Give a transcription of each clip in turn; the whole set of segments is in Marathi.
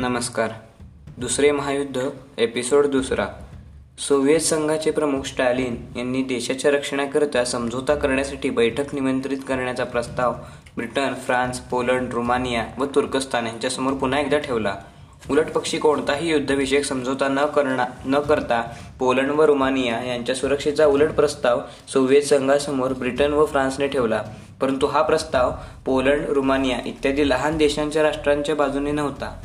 नमस्कार. दुसरे महायुद्ध एपिसोड दुसरा. सोव्हिएत संघाचे प्रमुख स्टॅलिन यांनी देशाच्या रक्षणाकरिता समझोता करण्यासाठी बैठक निमंत्रित करण्याचा प्रस्ताव ब्रिटन फ्रान्स पोलंड रुमानिया व तुर्कस्तान यांच्यासमोर पुन्हा एकदा ठेवला. उलट पक्षी कोणताही युद्धविषयक समझोता न करणा न करता पोलंड व रुमानिया यांच्या सुरक्षेचा उलट प्रस्ताव सोव्हिएत संघासमोर ब्रिटन व फ्रान्सने ठेवला. परंतु हा प्रस्ताव पोलंड रुमानिया इत्यादी लहान देशांच्या राष्ट्रांच्या बाजूने नव्हता.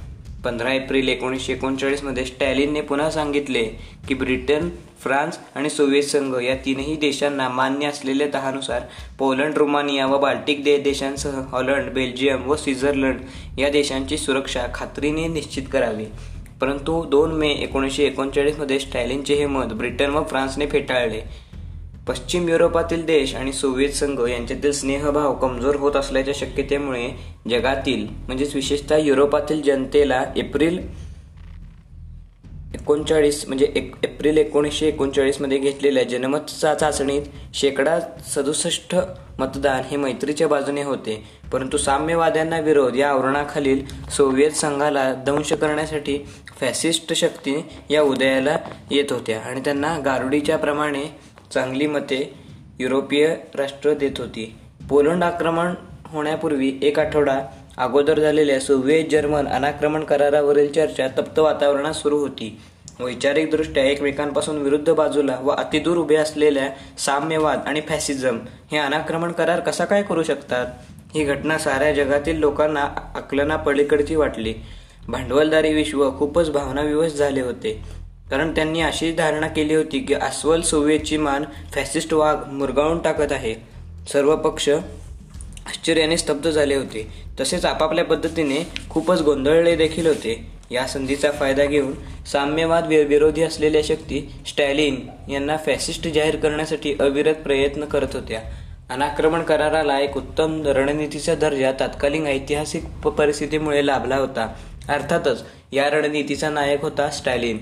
पंधरा एप्रिल एकोणीसशे एकोणचाळीसमध्ये स्टॅलिनने पुन्हा सांगितले की ब्रिटन फ्रान्स आणि सोव्हिएत संघ या तीनही देशांना मान्य असलेल्या तहानुसार पोलंड रुमानिया व बाल्टिक दे देशांसह हॉलंड बेल्जियम व स्वित्झर्लंड या देशांची सुरक्षा खात्रीने निश्चित करावी. परंतु दोन मे एकोणीसशे एकोणचाळीसमध्ये स्टॅलिनचे हे मत ब्रिटन व फ्रान्सने फेटाळले. पश्चिम युरोपातील देश आणि सोव्हिएत संघ यांच्यातील स्नेहभाव कमजोर होत असल्याच्या शक्यतेमुळे जगातील म्हणजेच विशेषतः युरोपातील जनतेला एप्रिल एकोणचाळीस म्हणजे एक एप्रिल एकोणीसशे एकोणचाळीसमध्ये घेतलेल्या जनमत चाचणीत शेकडा सदुसष्ट मतदान हे मैत्रीच्या बाजूने होते. परंतु साम्यवाद्यांना विरोध या आवरणाखालील सोव्हिएत संघाला दंश करण्यासाठी फॅसिस्ट शक्ती या उदयाला येत होत्या आणि त्यांना गारुडीच्या प्रमाणे चांगली मते युरोपीय राष्ट्र देत होती. पोलंड आक्रमण होण्यापूर्वी एक आठवडा अगोदर झालेल्या सोव्हिएत जर्मन अनाक्रमण करारावरील चर्चा तप्त वातावरणात सुरू होती. वैचारिकदृष्ट्या एकमेकांपासून विरुद्ध बाजूला व अतिदूर उभे असलेल्या साम्यवाद आणि फॅसिझम हे अनाक्रमण करार कसा काय करू शकतात? ही घटना साऱ्या जगातील लोकांना आकलना पलीकडची वाटली. भांडवलदारी विश्व खूपच भावनाविवश झाले होते. कारण त्यांनी अशी धारणा केली होती की अस्वल सोव्हिएतची मान फॅसिस्ट वाघ मुरगाळून टाकत आहे. सर्व पक्ष आश्चर्याने स्तब्ध झाले होते. तसेच आपापल्या पद्धतीने खूपच गोंधळले देखील होते. या संधीचा फायदा घेऊन साम्यवाद विरोधी असलेल्या शक्ती स्टॅलिन यांना फॅसिस्ट जाहीर करण्यासाठी अविरत प्रयत्न करत होत्या. अनाक्रमण कराराला एक उत्तम रणनीतीचा दर्जा तत्कालीन ऐतिहासिक परिस्थितीमुळे लाभला होता. अर्थातच या रणनीतीचा नायक होता स्टॅलिन.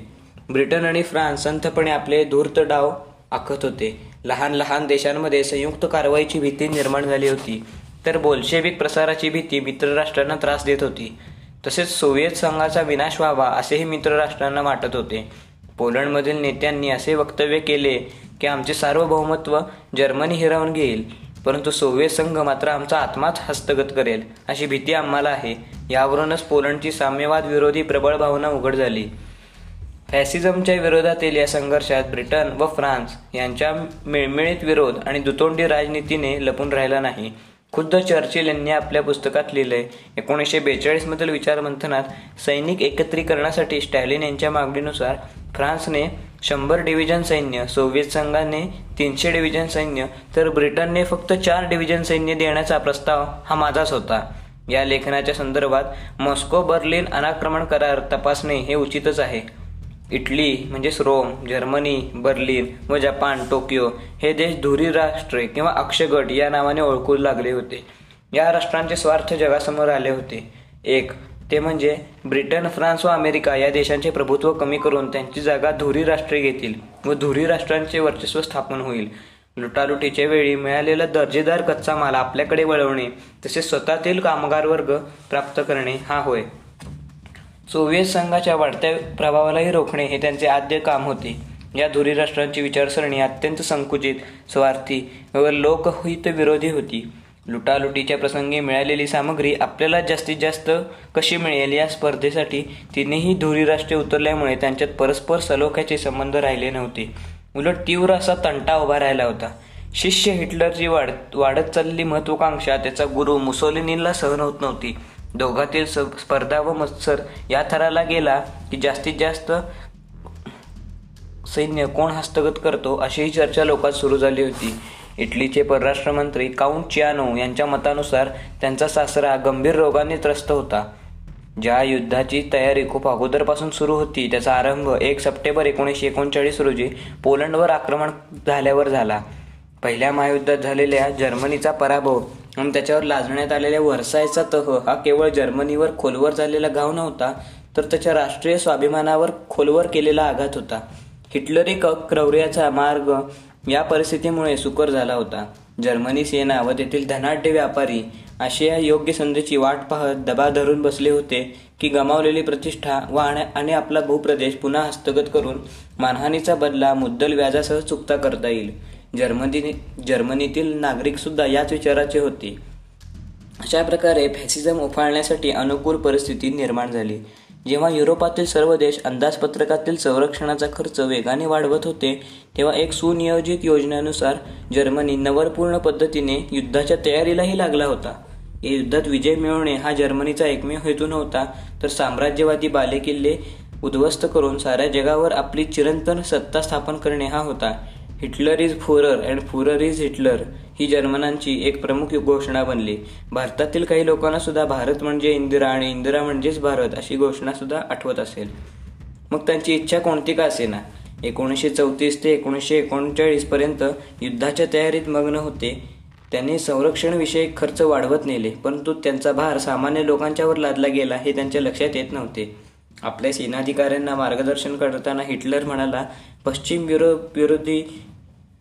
ब्रिटन आणि फ्रान्स संथपणे आपले धूर्त डाव आखत होते. लहान लहान देशांमध्ये संयुक्त कारवाईची भीती निर्माण झाली होती. तर बोल्शेविक प्रसाराची भीती मित्रराष्ट्रांना त्रास देत होती. तसेच सोव्हिएत संघाचा विनाश व्हावा असेही मित्रराष्ट्रांना वाटत होते. पोलंडमधील नेत्यांनी असे वक्तव्य केले की आमचे सार्वभौमत्व जर्मनी हिरावून घेईल परंतु सोव्हिएत संघ मात्र आमचा आत्माच हस्तगत करेल अशी भीती आम्हाला आहे. यावरूनच पोलंडची साम्यवाद विरोधी प्रबळ भावना उघड झाली. फॅसिझमच्या विरोधातील या संघर्षात ब्रिटन व फ्रान्स यांच्या मिळमिळीत विरोध आणि दुतोंडी राजनीतीने लपून राहिला नाही. खुद्द चर्चिल यांनी आपल्या पुस्तकात लिहिलंय एकोणीसशे बेचाळीसमधील विचारमंथनात सैनिक एकत्रीकरणासाठी स्टॅलिन यांच्या मागणीनुसार फ्रान्सने शंभर डिव्हिजन सैन्य सोव्हिएत संघाने तीनशे डिव्हिजन सैन्य तर ब्रिटनने फक्त चार डिव्हिजन सैन्य देण्याचा प्रस्ताव हा माझाच होता. या लेखनाच्या संदर्भात मॉस्को बर्लिन अनाक्रमण करार तपासणे हे उचितच आहे. इटली म्हणजेच रोम जर्मनी बर्लिन व जपान टोकियो हे देश धुरी राष्ट्रे किंवा अक्षगट या नावाने ओळखू लागले होते. या राष्ट्रांचे स्वार्थ जगासमोर आले होते. एक ते म्हणजे ब्रिटन फ्रान्स व अमेरिका या देशांचे प्रभुत्व कमी करून त्यांची जागा धुरी राष्ट्रे घेतील व धुरी राष्ट्रांचे वर्चस्व स्थापन होईल. लुटालुटीच्या वेळी मिळालेला दर्जेदार कच्चा माल आपल्याकडे वळवणे तसेच स्वतःतील कामगार वर्ग प्राप्त करणे हा होय. सोव्हिएत संघाच्या वाढत्या प्रभावालाही रोखणे हे त्यांचे आद्य काम होते. या धुरी राष्ट्रांची विचारसरणी अत्यंत संकुचित स्वार्थी व लोकहित विरोधी होती. लुटालुटीच्या प्रसंगी मिळालेली सामग्री आपल्याला जास्तीत जास्त कशी मिळेल या स्पर्धेसाठी तिनेही धुरी राष्ट्रे उतरल्यामुळे त्यांच्यात परस्पर सलोख्याचे संबंध राहिले नव्हते. उलट तीव्र असा तंटा उभा राहिला होता. शिष्य हिटलरची वाढ वाढत चाललेली महत्वाकांक्षा त्याचा गुरु मुसोलिनीला सहन होत नव्हती. दोघातील स्पर्धा व मत्सर या थराला गेला की जास्तीत जास्त सैन्य कोण हस्तगत करतो अशीही चर्चा लोकात सुरू झाली होती. इटलीचे परराष्ट्र मंत्री काउंट चियानो यांच्या मतानुसार त्यांचा सासरा गंभीर रोगाने त्रस्त होता. ज्या युद्धाची तयारी खूप अगोदरपासून सुरू होती त्याचा आरंभ एक सप्टेंबर एकोणीसशे एकोणचाळीस रोजी पोलंडवर आक्रमण झाल्यावर झाला. पहिल्या महायुद्धात झालेल्या जर्मनीचा पराभव आणि त्याच्यावर लाजण्यात आलेल्या वर्सायचा तह हा केवळ जर्मनीवर खोलवर झालेला घाव नव्हता तर त्याच्या राष्ट्रीय स्वाभिमानावर खोलवर केलेला आघात होता. हिटलरी क्रौर्याचा मार्ग या परिस्थितीमुळे सुकर झाला होता. जर्मनी सेना व तेथील धनाढ्य व्यापारी असे या योग्य संधीची वाट पाहत दबा धरून बसले होते की गमावलेली प्रतिष्ठा व आणि आपला भूप्रदेश पुन्हा हस्तगत करून मानहानीचा बदला मुद्दल व्याजासह चुकता करता येईल. जर्मनी जर्मनीतील नागरिक सुद्धा याच विचाराचे होते. अशा प्रकारे फॅसिझम उफाळण्यासाठी अनुकूल परिस्थिती निर्माण झाली. जेव्हा युरोपातील सर्व देश अंदाजपत्रकातील संरक्षणाचा खर्च वेगाने वाढवत होते तेव्हा एक सुनियोजित योजनेनुसार जर्मनी नवरपूर्ण पद्धतीने युद्धाच्या तयारीलाही लागला होता. या युद्धात विजय मिळवणे हा जर्मनीचा एकमेव हेतू नव्हता तर साम्राज्यवादी बालेकिल्ले उद्ध्वस्त करून साऱ्या जगावर आपली चिरंतन सत्ता स्थापन करणे हा होता. Hitler is Fuhrer and Fuhrer is Hitler ही जर्मनांची एक प्रमुख घोषणा बनली. भारतातील काही लोकांना सुद्धा भारत म्हणजे इंदिरा आणि इंदिरा म्हणजेच भारत अशी घोषणा सुद्धा आठवत असेल. मग त्यांची इच्छा कोणती का असेना? एकोणीसशे चौतीस ते एकोणीसशे एकोणचाळीस पर्यंत युद्धाच्या तयारीत मग्न होते. त्यांनी संरक्षणविषयक खर्च वाढवत नेले परंतु त्यांचा भार सामान्य लोकांच्यावर लादला गेला हे त्यांच्या लक्षात येत नव्हते. आपल्या सेनाधिकाऱ्यांना मार्गदर्शन करताना हिटलर म्हणाला पश्चिम युरोप विरोधी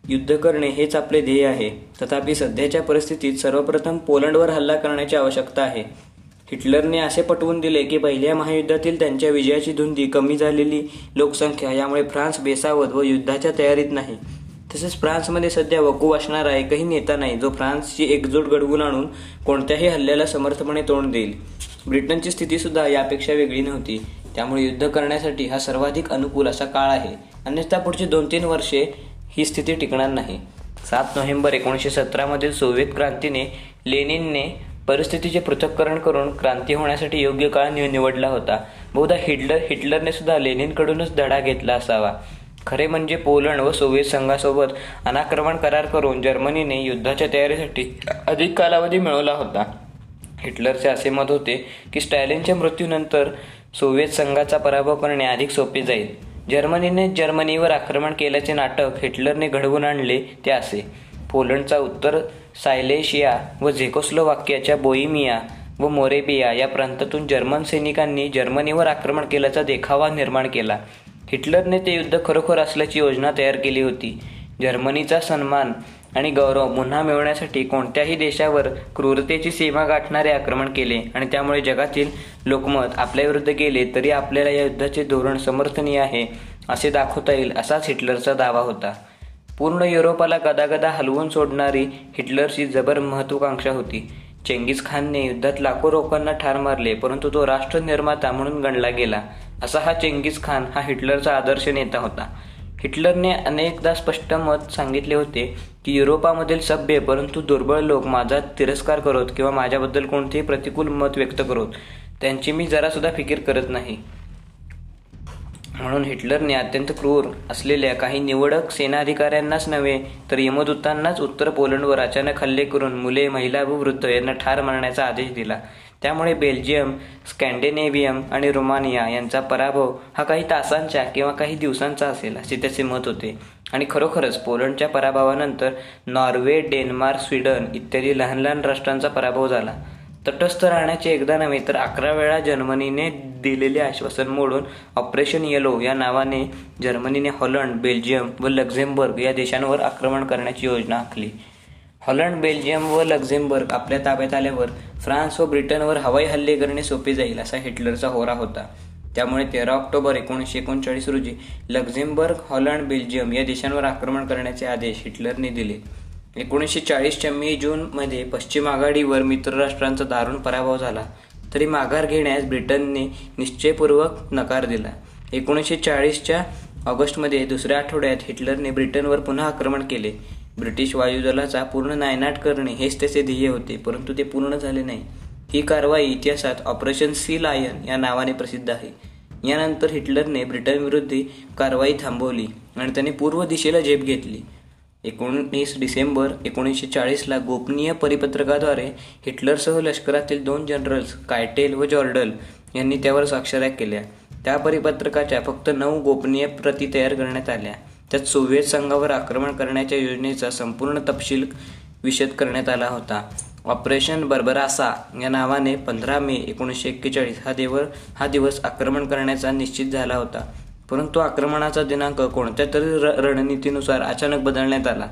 युद्ध करणे हेच आपले ध्येय आहे. तथापि सध्याच्या परिस्थितीत सर्वप्रथम पोलंडवर हल्ला करण्याची आवश्यकता आहे. हिटलरने असे पटवून दिले की पहिल्या महायुद्धातील त्यांच्या विजयाची धुंदी कमी झालेली लोकसंख्या यामुळे फ्रान्स बेसावत व युद्धाच्या तयारीत नाही. तसेच फ्रान्समध्ये सध्या वकू असणारा एकही नेता नाही जो फ्रान्सची एकजूट घडवून आणून कोणत्याही हल्ल्याला समर्थपणे तोंड देईल. ब्रिटनची स्थितीसुद्धा यापेक्षा वेगळी नव्हती. त्यामुळे युद्ध करण्यासाठी हा सर्वाधिक अनुकूल असा काळ आहे. अन्यथा पुढची दोन तीन वर्षे ही स्थिती टिकणार नाही. सात नोव्हेंबर एकोणीसशे सतरामधील सोव्हिएत क्रांतीने लेनिनने परिस्थितीचे पृथक्करण करून क्रांती होण्यासाठी योग्य काळ निवडला होता. बहुधा हिटलर हिटलरने सुद्धा लेनिनकडूनच धडा घेतला असावा. खरे म्हणजे पोलंड व सोव्हिएत संघासोबत अनाक्रमण करार करून जर्मनीने युद्धाच्या तयारीसाठी अधिक कालावधी मिळवला होता. हिटलरचे असे मत होते की स्टॅलिनच्या मृत्यूनंतर सोव्हिएत संघाचा पराभव करणे अधिक सोपे जाईल. जर्मनीने जर्मनीवर आक्रमण केल्याचे नाटक हिटलरने घडवून आणले ते असे. पोलंडचा उत्तर सायलेशिया व झेकोस्लोवाक्याच्या बोईमिया व मोरेबिया या प्रांतातून जर्मन सैनिकांनी जर्मनीवर आक्रमण केल्याचा देखावा निर्माण केला. हिटलरने ते युद्ध खरोखर असल्याची योजना तयार केली होती. जर्मनीचा सन्मान आणि गौरव पुन्हा मिळवण्यासाठी कोणत्याही देशावर क्रूरतेची सीमा गाठणारे आक्रमण केले आणि त्यामुळे जगातील लोकमत आपल्याविरुद्ध गेले तरी आपल्याला या युद्धाचे धोरण समर्थनीय आहे असे दाखवता येईल असाच हिटलरचा दावा होता. पूर्ण युरोपाला गदागदा हलवून सोडणारी हिटलरची जबर महत्वाकांक्षा होती. चेंगीज खानने युद्धात लाखो लोकांना ठार मारले परंतु तो राष्ट्र निर्माता म्हणून गणला गेला. असा हा चेंगीज खान हा हिटलरचा आदर्श नेता होता. हिटलरने अनेकदा स्पष्ट मत सांगितले होते की युरोपामधील सभ्य परंतु दुर्बळ लोक माझा तिरस्कार करत किंवा माझ्याबद्दल कोणतेही प्रतिकूल मत व्यक्त करत त्यांची मी जरासुद्धा फिकीर करत नाही. म्हणून हिटलरने अत्यंत क्रूर असलेल्या काही निवडक सेनाधिकाऱ्यांनाच नव्हे तर यमदूतांनाच उत्तर पोलंडवर अचानक हल्ले करून मुले महिला व वृद्ध यांना ठार मारण्याचा आदेश दिला. त्यामुळे बेल्जियम स्कॅन्डिनेव्हियम आणि रोमानिया यांचा पराभव हा काही तासांच्या किंवा काही दिवसांचा असेल असे त्याचे मत होते. आणि खरोखरच पोलंडच्या पराभवानंतर नॉर्वे डेन्मार्क स्वीडन इत्यादी लहान लहान राष्ट्रांचा पराभव झाला. तटस्थ राहण्याचे एकदा नव्हे तर अकरा वेळा जर्मनीने दिलेले आश्वासन मोडून ऑपरेशन येलो या नावाने जर्मनीने हॉलंड बेल्जियम व लक्झेंबर्ग या देशांवर आक्रमण करण्याची योजना आखली. हॉलंड बेल्जियम व लक्झेंबर्ग आपल्या ताब्यात आल्यावर फ्रान्स व ब्रिटनवर हवाई हल्ले करणे सोपे जाईल असा हिटलरचा होरा होता. त्यामुळे तेरा ऑक्टोबर एकोणीसशे एकोणचाळीस रोजी लक्झेंबर्ग हॉलंड बेल्जियम या देशांवर आक्रमण करण्याचे आदेश हिटलरने दिले. एकोणीसशे चाळीसच्या मे जूनमध्ये पश्चिम आघाडीवर मित्रराष्ट्रांचा दारुण पराभव झाला तरी माघार घेण्यास ब्रिटनने निश्चयपूर्वक नकार दिला. एकोणीसशे चाळीसच्या ऑगस्टमध्ये दुसऱ्या आठवड्यात हिटलरने ब्रिटनवर पुन्हा आक्रमण केले. ब्रिटिश वायुदलाचा पूर्ण नायनाट करणे हेच त्याचे ध्येय होते परंतु ते पूर्ण झाले नाही. ही कारवाई इतिहासात ऑपरेशन सी लायन या नावाने प्रसिद्ध आहे. यानंतर हिटलरने ब्रिटनविरुद्ध कारवाई थांबवली आणि त्याने पूर्व दिशेला झेप घेतली. एकोणीस डिसेंबर एकोणीसशे चाळीसला गोपनीय परिपत्रकाद्वारे हिटलरसह लष्करातील दोन जनरल्स कायटेल व जॉर्डल यांनी त्यावर स्वाक्षऱ्या केल्या. त्या परिपत्रकाच्या फक्त नऊ गोपनीय प्रती तयार करण्यात आल्या. त्यात सोव्हिएत संघावर आक्रमण करण्याच्या योजनेचा संपूर्ण तपशील विशद करण्यात आला होता. ऑपरेशन बर्बरासा या नावाने पंधरा मे एकोणीसशे एक्केचाळीस हा देवर हा दिवस आक्रमण करण्याचा निश्चित झाला होता. परंतु आक्रमणाचा दिनांक कोणत्या तरी रणनीतीनुसार अचानक बदलण्यात आला.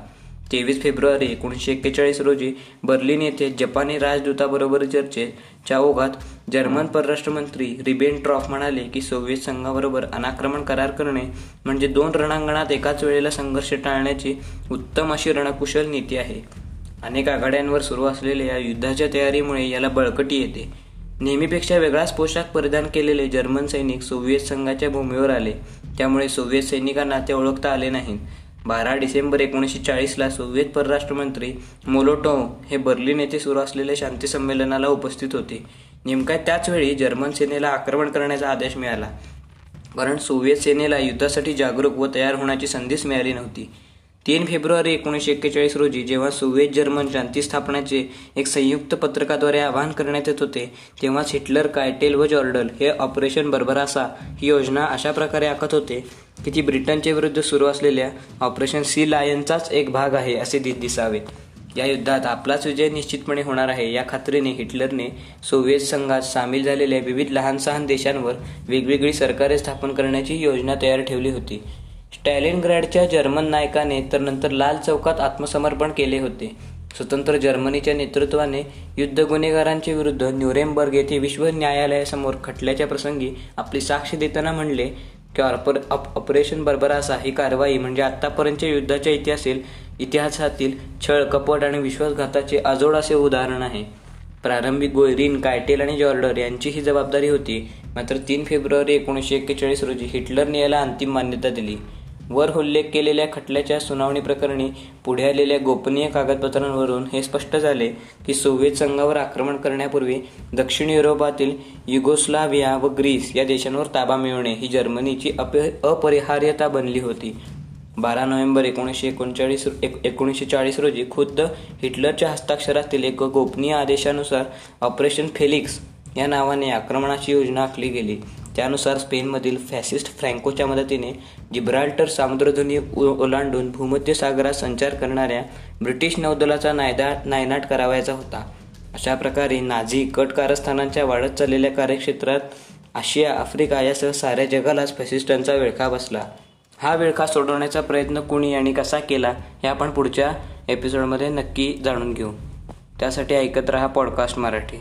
तेवीस फेब्रुवारी एकोणीसशे एक्केचाळीस रोजी बर्लिन येथे जपानी राजदूताबरोबर चर्चेच्या ओघात जर्मन परराष्ट्रमंत्री रिबेनट्रॉफ म्हणाले की सोव्हिएत संघाबरोबर अनाक्रमण करार करणे म्हणजे दोन रणांगणात एकाच वेळेला संघर्ष टाळण्याची उत्तम अशी रणकुशल नीती आहे. अनेक आघाड्यांवर सुरू असलेल्या या युद्धाच्या तयारीमुळे याला बळकटी येते. नेहमीपेक्षा वेगळाच पोशाख परिधान केलेले जर्मन सैनिक सोव्हिएत संघाच्या भूमीवर आले. त्यामुळे सोव्हिएत सैनिकांना ते ओळखता आले नाहीत. बारा डिसेंबर एकोणीसशे चाळीसला सोव्हिएत परराष्ट्रमंत्री मोलोटोव हे बर्लिन येथे सुरू असलेल्या शांती संमेलनाला उपस्थित होते. नेमक्या त्याच वेळी जर्मन सेनेला आक्रमण करण्याचा आदेश मिळाला. कारण सोव्हिएत सेनेला युद्धासाठी जागरूक व तयार होण्याची संधीच मिळाली नव्हती. तीन फेब्रुवारी एकोणीसशे एक्केचाळीस रोजी जेव्हा सोव्हिएत जर्मन शांती स्थापनाचे एक संयुक्त पत्रकाद्वारे आवाहन करण्यात येत होते तेव्हाच हिटलर कायटेल व जॉर्डल हे ऑपरेशन बर्बरासा ही योजना अशा प्रकारे आखत होते की ती ब्रिटनच्या विरुद्ध सुरू असलेल्या ऑपरेशन सी लायनचाच एक भाग आहे असे दिसावे या युद्धात आपलाच विजय निश्चितपणे होणार आहे या खात्रीने हिटलरने सोव्हिएत संघात सामील झालेल्या विविध लहान सहान देशांवर वेगवेगळी सरकारे स्थापन करण्याची योजना तयार ठेवली होती. स्टॅलिनग्रॅडच्या जर्मन नायकाने तर नंतर लाल चौकात आत्मसमर्पण केले होते. स्वतंत्र जर्मनीच्या नेतृत्वाने युद्ध गुन्हेगारांच्या विरुद्ध न्यूरेमबर्ग येथे विश्व न्यायालयासमोर खटल्याच्या प्रसंगी आपली साक्ष देताना म्हणले की ऑपर ऑपरेशन बर्बरासा ही कारवाई म्हणजे आत्तापर्यंतच्या युद्धाच्या इतिहासातील इतिहासातील छळ कपट आणि विश्वासघाताचे अजोड असे उदाहरण आहे. प्रारंभिक गोयरीन कायटेल आणि जॉर्डर यांची ही जबाबदारी होती. मात्र तीन फेब्रुवारी एकोणीसशे एक्केचाळीस रोजी हिटलरने याला अंतिम मान्यता दिली. वर उल्लेख केलेल्या खटल्याच्या सुनावणी प्रकरणी पुढे आलेल्या गोपनीय कागदपत्रांवरून हे स्पष्ट झाले की सोव्हिएत संघावर आक्रमण करण्यापूर्वी दक्षिण युरोपातील युगोस्लाव्हिया व ग्रीस या देशांवर ताबा मिळवणे ही जर्मनीची अपरिहार्यता बनली होती. बारा नोव्हेंबर एकोणीसशे एकोणचाळीस एकोणीसशे चाळीस रोजी खुद्द हिटलरच्या हस्ताक्षरातील एक गोपनीय आदेशानुसार ऑपरेशन फेलिक्स या नावाने आक्रमणाची योजना आखली गेली. त्यानुसार स्पेनमधील फॅसिस्ट फ्रँकोच्या मदतीने जिब्राल्टर सामुद्रधुनी ओलांडून भूमध्य सागरात संचार करणाऱ्या ब्रिटिश नौदलाचा नायदा नायनाट करावायचा होता. अशा प्रकारे नाझी कट कारस्थानांच्या वाढत चाललेल्या कार्यक्षेत्रात आशिया आफ्रिका यासह साऱ्या जगालाच फॅसिस्टांचा विळखा बसला. हा विळखा सोडवण्याचा प्रयत्न कुणी आणि कसा केला हे आपण पुढच्या एपिसोडमध्ये नक्की जाणून घेऊ. त्यासाठी ऐकत रहा पॉडकास्ट मराठी.